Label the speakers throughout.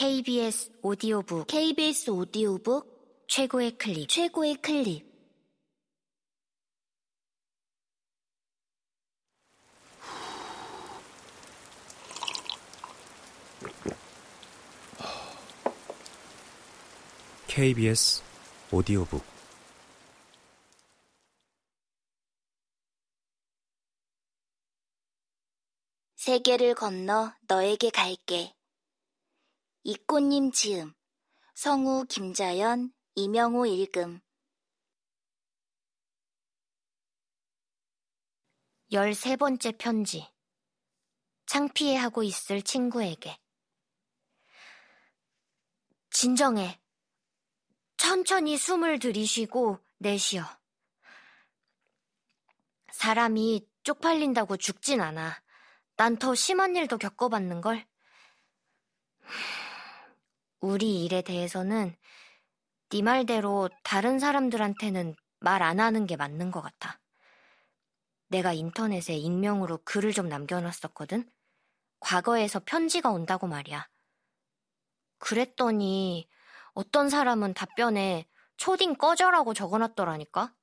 Speaker 1: KBS 오디오북.
Speaker 2: KBS 오디오북
Speaker 1: 최고의 클립.
Speaker 2: 최고의 클립.
Speaker 3: KBS 오디오북.
Speaker 2: 세계를 건너 너에게 갈게. 이꽃님 지음, 성우 김자연, 이명호 읽음.
Speaker 1: 열세 번째 편지. 창피해하고 있을 친구에게. 진정해. 천천히 숨을 들이쉬고 내쉬어. 사람이 쪽팔린다고 죽진 않아. 난 더 심한 일도 겪어봤는걸. 우리 일에 대해서는 네 말대로 다른 사람들한테는 말 안 하는 게 맞는 것 같아. 내가 인터넷에 익명으로 글을 좀 남겨놨었거든? 과거에서 편지가 온다고 말이야. 그랬더니 어떤 사람은 답변에 초딩 꺼져라고 적어놨더라니까?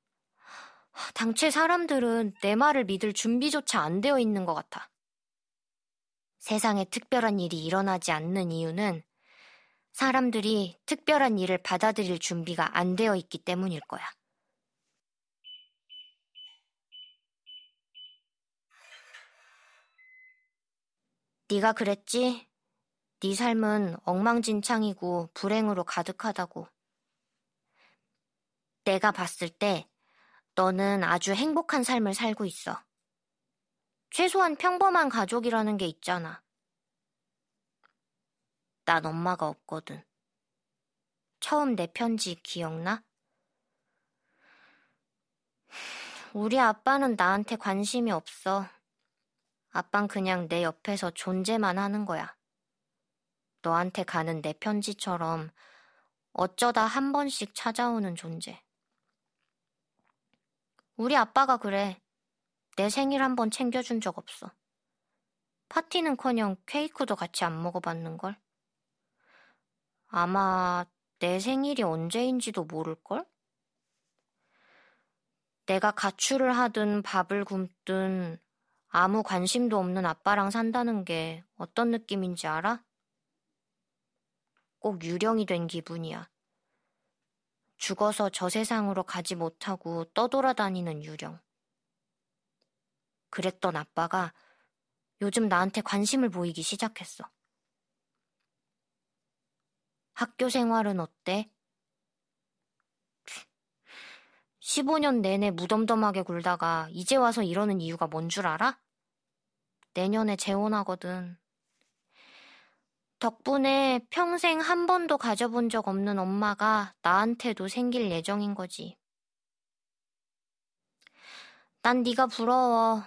Speaker 1: 당최 사람들은 내 말을 믿을 준비조차 안 되어 있는 것 같아. 세상에 특별한 일이 일어나지 않는 이유는 사람들이 특별한 일을 받아들일 준비가 안 되어 있기 때문일 거야. 네가 그랬지? 네 삶은 엉망진창이고 불행으로 가득하다고. 내가 봤을 때 너는 아주 행복한 삶을 살고 있어. 최소한 평범한 가족이라는 게 있잖아. 난 엄마가 없거든. 처음 내 편지 기억나? 우리 아빠는 나한테 관심이 없어. 아빤 그냥 내 옆에서 존재만 하는 거야. 너한테 가는 내 편지처럼 어쩌다 한 번씩 찾아오는 존재. 우리 아빠가 그래. 내 생일 한 번 챙겨준 적 없어. 파티는 커녕 케이크도 같이 안 먹어봤는걸? 아마 내 생일이 언제인지도 모를걸? 내가 가출을 하든 밥을 굶든 아무 관심도 없는 아빠랑 산다는 게 어떤 느낌인지 알아? 꼭 유령이 된 기분이야. 죽어서 저 세상으로 가지 못하고 떠돌아다니는 유령. 그랬던 아빠가 요즘 나한테 관심을 보이기 시작했어. 학교 생활은 어때? 15년 내내 무덤덤하게 굴다가 이제 와서 이러는 이유가 뭔 줄 알아? 내년에 재혼하거든. 덕분에 평생 한 번도 가져본 적 없는 엄마가 나한테도 생길 예정인 거지. 난 네가 부러워.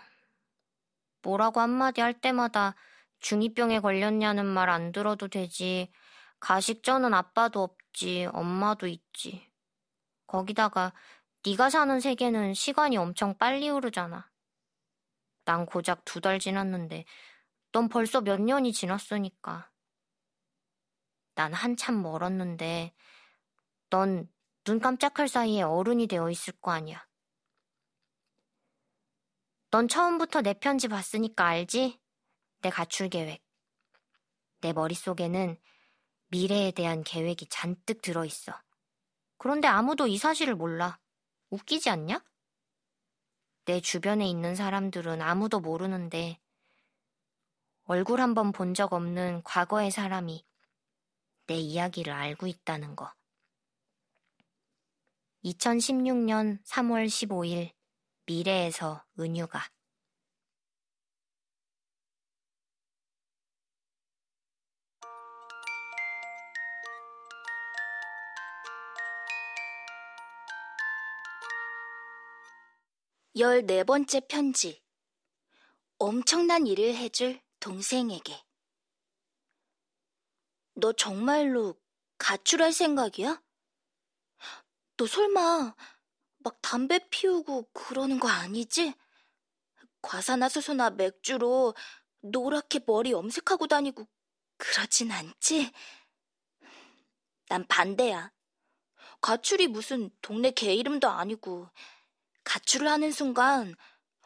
Speaker 1: 뭐라고 한마디 할 때마다 중이병에 걸렸냐는 말 안 들어도 되지. 가식전은 아빠도 없지, 엄마도 있지. 거기다가 네가 사는 세계는 시간이 엄청 빨리 흐르잖아. 난 고작 두 달 지났는데 넌 벌써 몇 년이 지났으니까. 난 한참 멀었는데 넌 눈 깜짝할 사이에 어른이 되어 있을 거 아니야. 넌 처음부터 내 편지 봤으니까 알지? 내 가출 계획. 내 머릿속에는 미래에 대한 계획이 잔뜩 들어있어. 그런데 아무도 이 사실을 몰라. 웃기지 않냐? 내 주변에 있는 사람들은 아무도 모르는데 얼굴 한 번 본 적 없는 과거의 사람이 내 이야기를 알고 있다는 거. 2016년 3월 15일 미래에서 은유가
Speaker 2: 열네 번째 편지. 엄청난 일을 해줄 동생에게. 너 정말로 가출할 생각이야? 너 설마 막 담배 피우고 그러는 거 아니지? 과산화수소나 맥주로 노랗게 머리 염색하고 다니고 그러진 않지? 난 반대야. 가출이 무슨 동네 개 이름도 아니고 가출을 하는 순간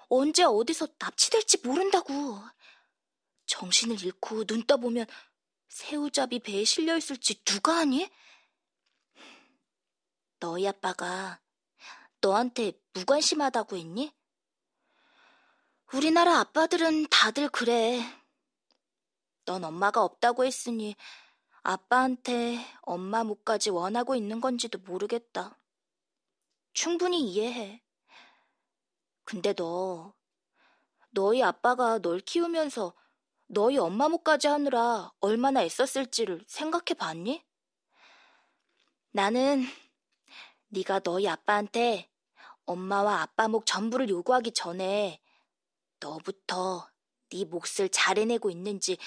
Speaker 2: 언제 어디서 납치될지 모른다고. 정신을 잃고 눈 떠보면 새우잡이 배에 실려 있을지 누가 아니? 너희 아빠가 너한테 무관심하다고 했니? 우리나라 아빠들은 다들 그래. 넌 엄마가 없다고 했으니 아빠한테 엄마 묵까지 원하고 있는 건지도 모르겠다. 충분히 이해해. 근데 너, 너희 아빠가 널 키우면서 너희 엄마 묵까지 하느라 얼마나 애썼을지를 생각해 봤니? 나는 네가 너희 아빠한테 엄마와 아빠 목 전부를 요구하기 전에 너부터 네 몫을 잘 해내고 있는지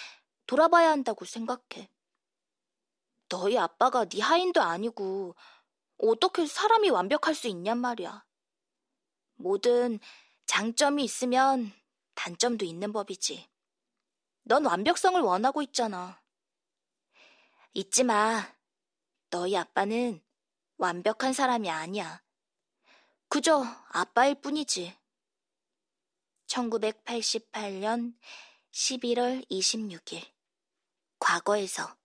Speaker 2: 돌아봐야 한다고 생각해. 너희 아빠가 네 하인도 아니고 어떻게 사람이 완벽할 수 있냔 말이야. 뭐든 장점이 있으면 단점도 있는 법이지. 넌 완벽성을 원하고 있잖아. 잊지 마. 너희 아빠는 완벽한 사람이 아니야. 그저 아빠일 뿐이지. 1988년 11월 26일. 과거에서.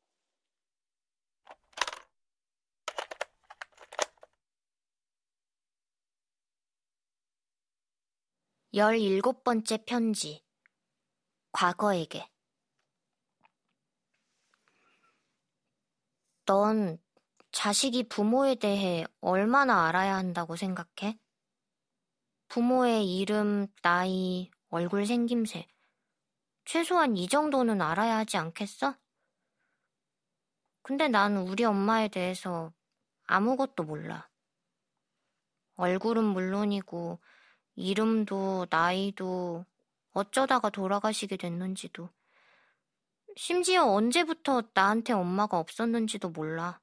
Speaker 1: 17번째 편지. 과거에게. 넌 자식이 부모에 대해 얼마나 알아야 한다고 생각해? 부모의 이름, 나이, 얼굴 생김새. 최소한 이 정도는 알아야 하지 않겠어? 근데 난 우리 엄마에 대해서 아무것도 몰라. 얼굴은 물론이고, 이름도, 나이도, 어쩌다가 돌아가시게 됐는지도, 심지어 언제부터 나한테 엄마가 없었는지도 몰라.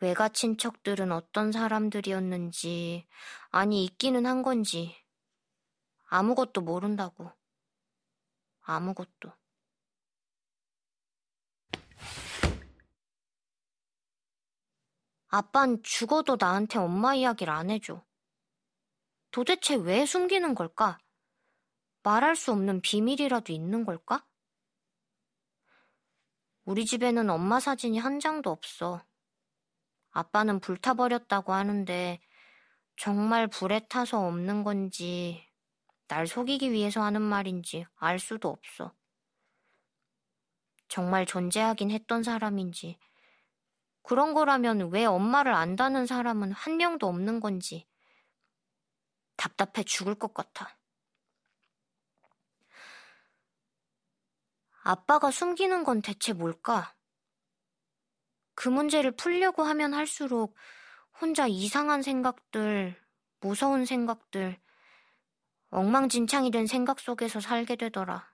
Speaker 1: 외가 친척들은 어떤 사람들이었는지, 아니, 있기는 한 건지, 아무것도 모른다고. 아무것도. 아빤 죽어도 나한테 엄마 이야기를 안 해줘. 도대체 왜 숨기는 걸까? 말할 수 없는 비밀이라도 있는 걸까? 우리 집에는 엄마 사진이 한 장도 없어. 아빠는 불타버렸다고 하는데 정말 불에 타서 없는 건지 날 속이기 위해서 하는 말인지 알 수도 없어. 정말 존재하긴 했던 사람인지 그런 거라면 왜 엄마를 안다는 사람은 한 명도 없는 건지 답답해 죽을 것 같아. 아빠가 숨기는 건 대체 뭘까? 그 문제를 풀려고 하면 할수록 혼자 이상한 생각들, 무서운 생각들, 엉망진창이 된 생각 속에서 살게 되더라.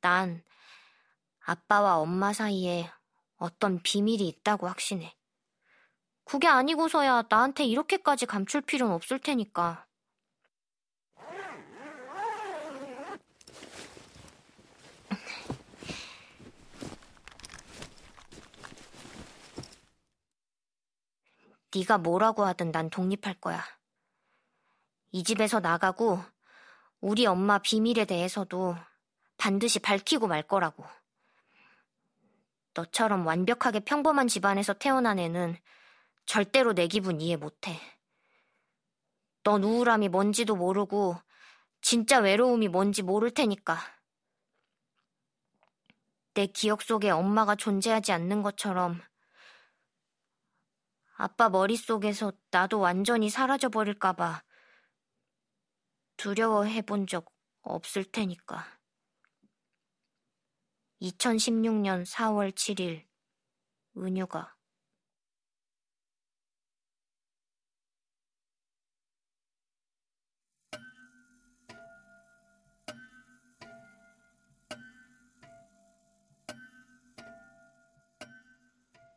Speaker 1: 난 아빠와 엄마 사이에 어떤 비밀이 있다고 확신해. 그게 아니고서야 나한테 이렇게까지 감출 필요는 없을 테니까. 네가 뭐라고 하든 난 독립할 거야. 이 집에서 나가고 우리 엄마 비밀에 대해서도 반드시 밝히고 말 거라고. 너처럼 완벽하게 평범한 집안에서 태어난 애는 절대로 내 기분 이해 못해. 넌 우울함이 뭔지도 모르고 진짜 외로움이 뭔지 모를 테니까. 내 기억 속에 엄마가 존재하지 않는 것처럼 아빠 머릿속에서 나도 완전히 사라져버릴까봐 두려워해 본 적 없을 테니까. 2016년 4월 7일, 은유가.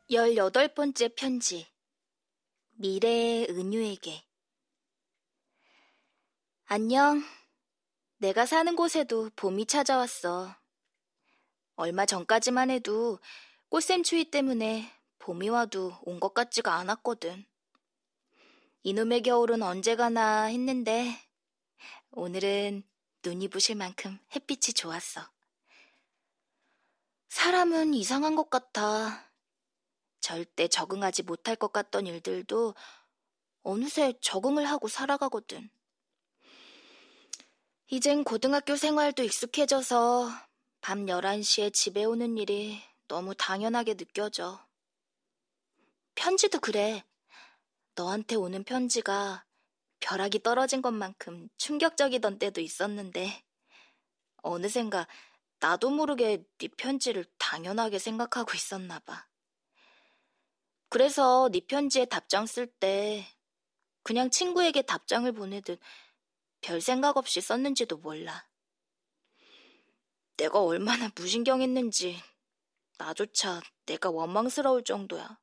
Speaker 2: 열여덟 번째 편지. 미래의 은유에게. 안녕. 내가 사는 곳에도 봄이 찾아왔어. 얼마 전까지만 해도 꽃샘추위 때문에 봄이 와도 온 것 같지가 않았거든. 이놈의 겨울은 언제 가나 했는데 오늘은 눈이 부실 만큼 햇빛이 좋았어. 사람은 이상한 것 같아. 절대 적응하지 못할 것 같던 일들도 어느새 적응을 하고 살아가거든. 이젠 고등학교 생활도 익숙해져서 밤 11시에 집에 오는 일이 너무 당연하게 느껴져. 편지도 그래. 너한테 오는 편지가 벼락이 떨어진 것만큼 충격적이던 때도 있었는데 어느샌가 나도 모르게 네 편지를 당연하게 생각하고 있었나 봐. 그래서 네 편지에 답장 쓸 때 그냥 친구에게 답장을 보내듯 별 생각 없이 썼는지도 몰라. 내가 얼마나 무신경했는지 나조차 내가 원망스러울 정도야.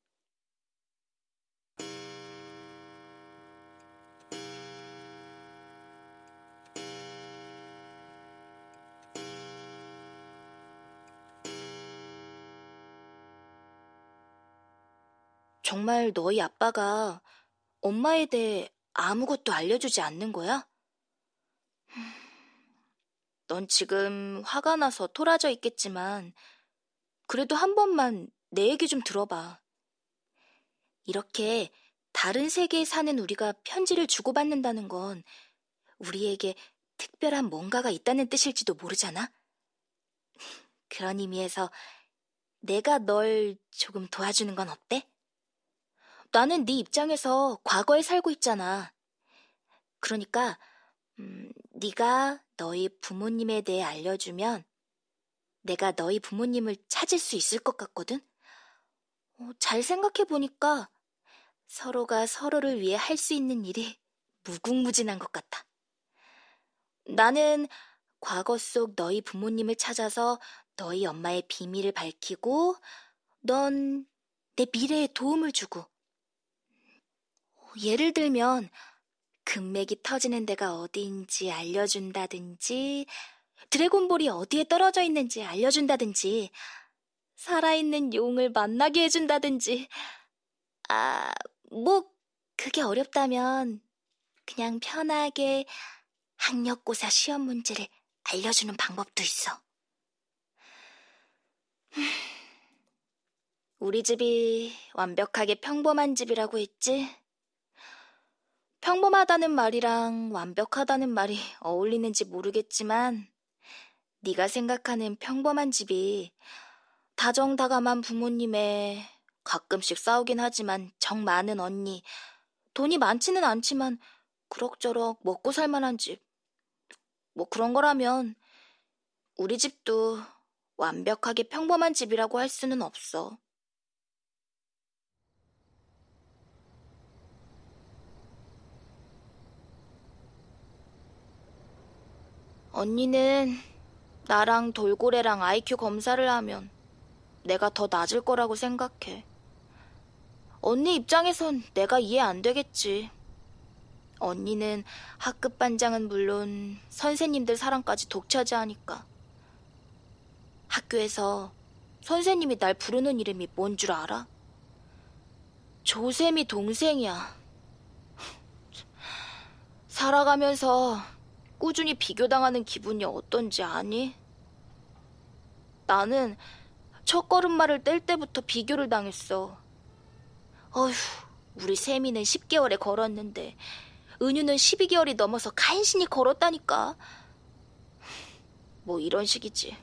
Speaker 2: 정말 너희 아빠가 엄마에 대해 아무것도 알려주지 않는 거야? 넌 지금 화가 나서 토라져 있겠지만, 그래도 한 번만 내 얘기 좀 들어봐. 이렇게 다른 세계에 사는 우리가 편지를 주고받는다는 건 우리에게 특별한 뭔가가 있다는 뜻일지도 모르잖아? 그런 의미에서 내가 널 조금 도와주는 건 어때? 나는 네 입장에서 과거에 살고 있잖아. 그러니까 음, 네가 너희 부모님에 대해 알려주면 내가 너희 부모님을 찾을 수 있을 것 같거든? 어, 잘 생각해 보니까 서로가 서로를 위해 할 수 있는 일이 무궁무진한 것 같아. 나는 과거 속 너희 부모님을 찾아서 너희 엄마의 비밀을 밝히고 넌 내 미래에 도움을 주고 어, 예를 들면 금맥이 터지는 데가 어디인지 알려준다든지, 드래곤볼이 어디에 떨어져 있는지 알려준다든지, 살아있는 용을 만나게 해준다든지, 아, 뭐, 그게 어렵다면, 그냥 편하게 학력고사 시험 문제를 알려주는 방법도 있어. 우리 집이 완벽하게 평범한 집이라고 했지? 평범하다는 말이랑 완벽하다는 말이 어울리는지 모르겠지만 네가 생각하는 평범한 집이 다정다감한 부모님의 가끔씩 싸우긴 하지만 정 많은 언니, 돈이 많지는 않지만 그럭저럭 먹고 살 만한 집. 뭐 그런 거라면 우리 집도 완벽하게 평범한 집이라고 할 수는 없어. 언니는 나랑 돌고래랑 IQ 검사를 하면 내가 더 낮을 거라고 생각해. 언니 입장에선 내가 이해 안 되겠지. 언니는 학급 반장은 물론 선생님들 사랑까지 독차지하니까. 학교에서 선생님이 날 부르는 이름이 뭔 줄 알아? 조쌤이 동생이야. 살아가면서 꾸준히 비교당하는 기분이 어떤지 아니? 나는 첫 걸음마를 뗄 때부터 비교를 당했어. 어휴, 우리 세미는 10개월에 걸었는데 은유는 12개월이 넘어서 간신히 걸었다니까. 뭐 이런 식이지.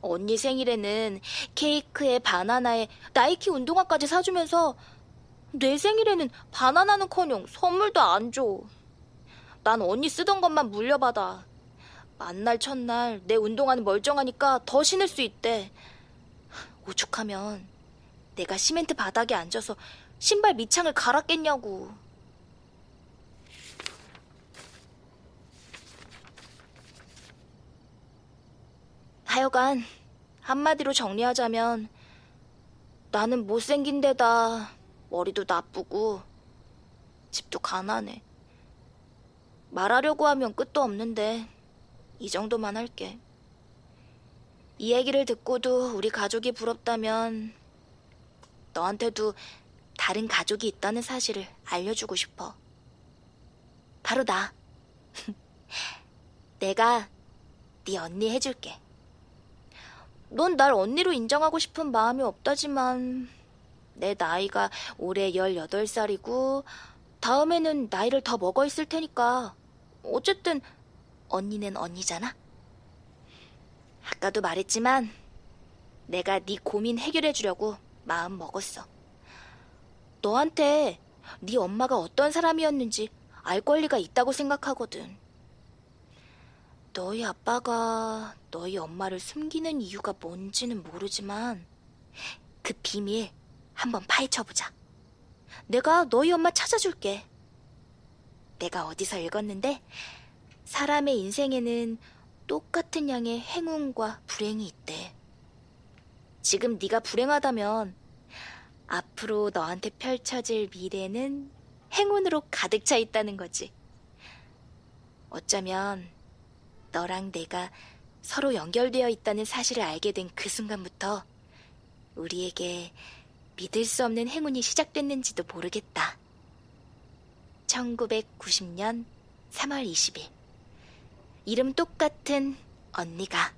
Speaker 2: 언니 생일에는 케이크에 바나나에 나이키 운동화까지 사주면서 내 생일에는 바나나는커녕 선물도 안 줘. 난 언니 쓰던 것만 물려받아. 만날 첫날 내 운동화는 멀쩡하니까 더 신을 수 있대. 오죽하면 내가 시멘트 바닥에 앉아서 신발 밑창을 갈았겠냐고. 하여간 한마디로 정리하자면 나는 못생긴 데다 머리도 나쁘고 집도 가난해. 말하려고 하면 끝도 없는데 이 정도만 할게. 이 얘기를 듣고도 우리 가족이 부럽다면 너한테도 다른 가족이 있다는 사실을 알려주고 싶어. 바로 나. 내가 네 언니 해줄게. 넌 날 언니로 인정하고 싶은 마음이 없다지만 내 나이가 올해 18살이고 다음에는 나이를 더 먹어 있을 테니까 어쨌든 언니는 언니잖아. 아까도 말했지만 내가 네 고민 해결해 주려고 마음 먹었어. 너한테 네 엄마가 어떤 사람이었는지 알 권리가 있다고 생각하거든. 너희 아빠가 너희 엄마를 숨기는 이유가 뭔지는 모르지만 그 비밀 한번 파헤쳐보자. 내가 너희 엄마 찾아줄게. 내가 어디서 읽었는데 사람의 인생에는 똑같은 양의 행운과 불행이 있대. 지금 네가 불행하다면 앞으로 너한테 펼쳐질 미래는 행운으로 가득 차 있다는 거지. 어쩌면 너랑 내가 서로 연결되어 있다는 사실을 알게 된 그 순간부터 우리에게 믿을 수 없는 행운이 시작됐는지도 모르겠다. 1990년 3월 20일. 이름 똑같은 언니가